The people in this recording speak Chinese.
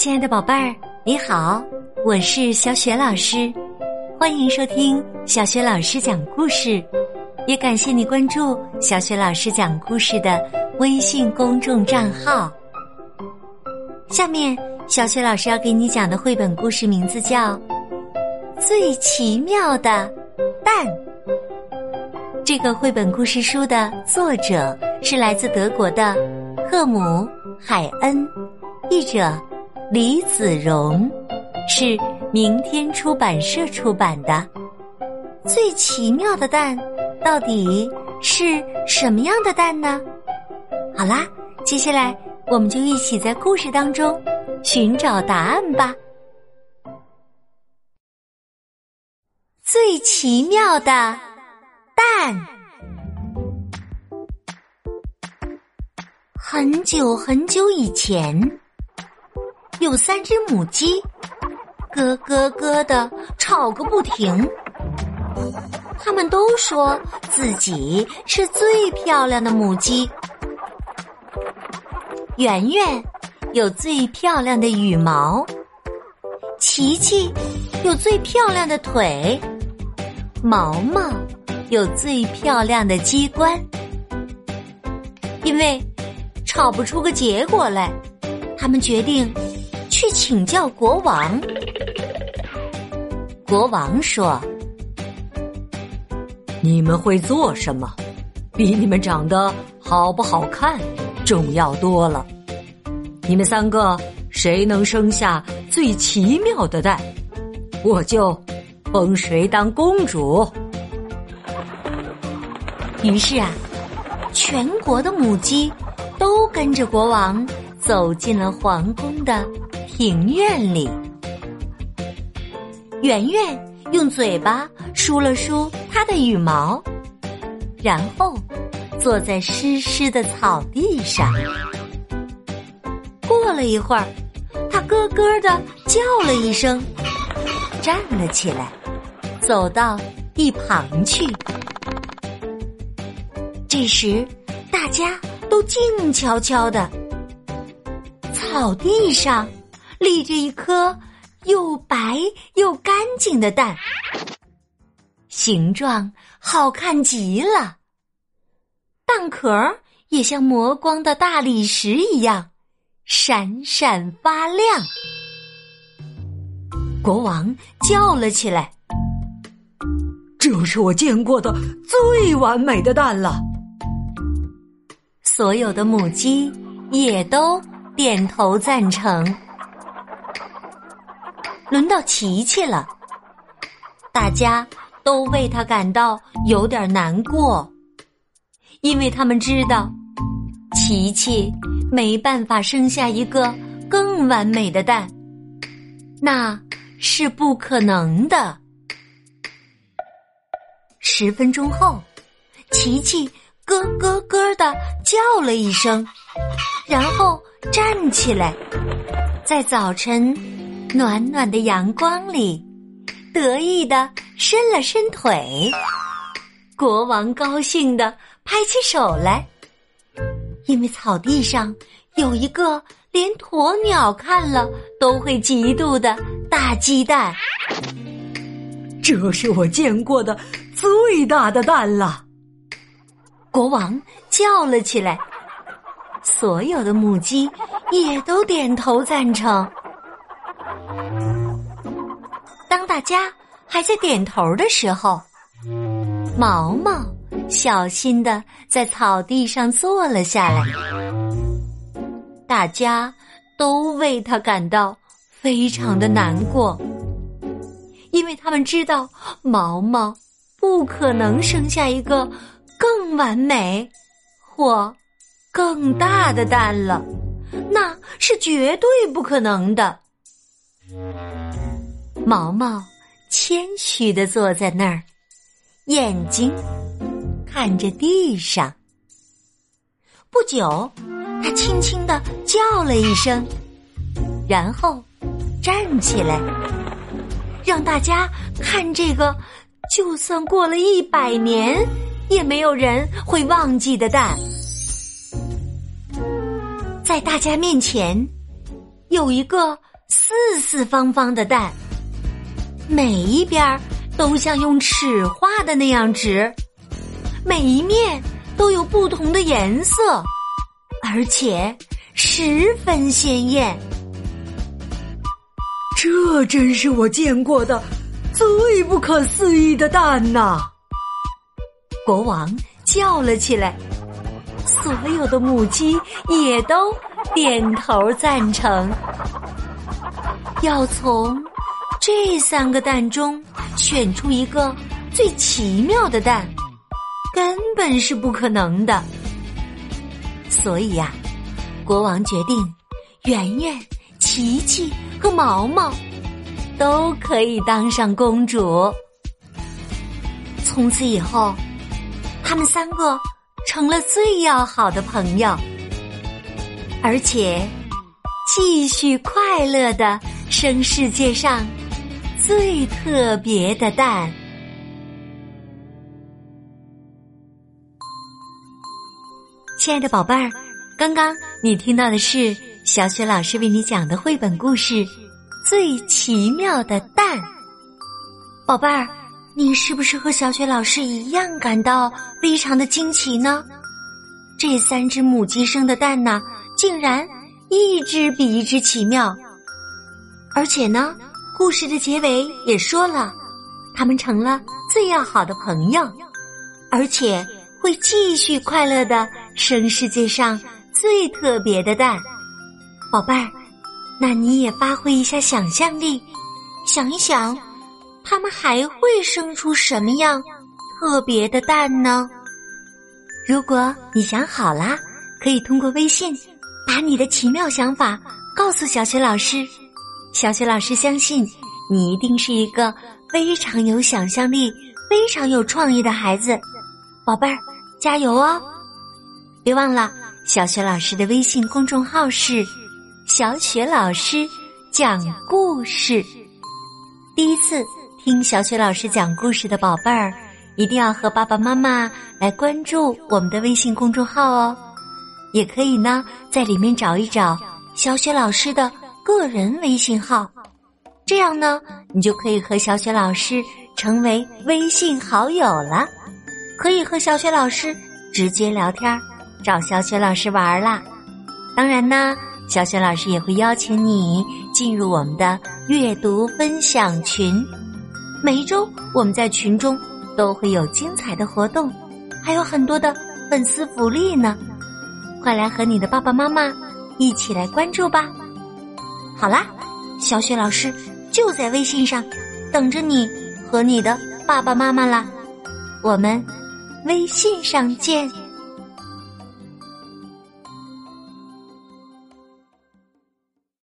亲爱的宝贝儿，你好，我是小雪老师，欢迎收听小雪老师讲故事，也感谢你关注小雪老师讲故事的微信公众账号。下面，小雪老师要给你讲的绘本故事名字叫《最奇妙的蛋》。这个绘本故事书的作者是来自德国的赫姆·海恩，译者。李子荣是明天出版社出版的。最奇妙的蛋到底是什么样的蛋呢？好啦，接下来我们就一起在故事当中寻找答案吧。最奇妙的蛋。很久很久以前。有三只母鸡，咯咯咯的吵个不停。他们都说自己是最漂亮的母鸡。圆圆有最漂亮的羽毛，琪琪有最漂亮的腿，毛毛有最漂亮的机关。因为吵不出个结果来，他们决定。请教国王。国王说：“你们会做什么，比你们长得好不好看重要多了。你们三个谁能生下最奇妙的蛋，我就封谁当公主。”于是啊，全国的母鸡都跟着国王走进了皇宫的。庭院里，圆圆用嘴巴梳了梳它的羽毛，然后坐在湿湿的草地上。过了一会儿，它咯咯的叫了一声，站了起来，走到一旁去。这时，大家都静悄悄的，草地上。立着一颗又白又干净的蛋，形状好看极了。蛋壳也像磨光的大理石一样闪闪发亮。国王叫了起来：“这是我见过的最完美的蛋了！”所有的母鸡也都点头赞成。轮到琪琪了，大家都为他感到有点难过，因为他们知道琪琪没办法生下一个更完美的蛋，那是不可能的。十分钟后，琪琪咯咯咯的叫了一声，然后站起来，在早晨。暖暖的阳光里，得意的伸了伸腿。国王高兴的拍起手来，因为草地上有一个连鸵鸟看了都会嫉妒的大鸡蛋。这是我见过的最大的蛋了！国王叫了起来，所有的母鸡也都点头赞成。当大家还在点头的时候，毛毛小心的在草地上坐了下来。大家都为他感到非常的难过，因为他们知道毛毛不可能生下一个更完美或更大的蛋了，那是绝对不可能的。毛毛谦虚的坐在那儿，眼睛看着地上。不久，他轻轻的叫了一声，然后站起来，让大家看这个，就算过了一百年，也没有人会忘记的蛋。在大家面前，有一个。四四方方的蛋，每一边都像用尺画的那样直，每一面都有不同的颜色，而且十分鲜艳。这真是我见过的最不可思议的蛋呐！国王叫了起来，所有的母鸡也都点头赞成。要从这三个蛋中选出一个最奇妙的蛋，根本是不可能的。所以呀，国王决定，圆圆、琪琪和毛毛都可以当上公主。从此以后，他们三个成了最要好的朋友，而且继续快乐的。生世界上最特别的蛋，亲爱的宝贝儿，刚刚你听到的是小雪老师为你讲的绘本故事《最奇妙的蛋》。宝贝儿，你是不是和小雪老师一样感到非常的惊奇呢？这三只母鸡生的蛋呢，竟然一只比一只奇妙。而且呢，故事的结尾也说了，他们成了最要好的朋友，而且会继续快乐的生世界上最特别的蛋。宝贝儿，那你也发挥一下想象力，想一想，他们还会生出什么样特别的蛋呢？如果你想好啦，可以通过微信把你的奇妙想法告诉小雪老师。小雪老师相信，你一定是一个非常有想象力、非常有创意的孩子，宝贝儿，加油哦！别忘了，小雪老师的微信公众号是“小雪老师讲故事”。第一次听小雪老师讲故事的宝贝儿，一定要和爸爸妈妈来关注我们的微信公众号哦。也可以呢，在里面找一找小雪老师的。个人微信号，这样呢，你就可以和小雪老师成为微信好友了，可以和小雪老师直接聊天，找小雪老师玩啦。当然呢，小雪老师也会邀请你进入我们的阅读分享群，每一周我们在群中都会有精彩的活动，还有很多的粉丝福利呢。快来和你的爸爸妈妈一起来关注吧。好啦，小雪老师就在微信上等着你和你的爸爸妈妈啦，我们微信上见。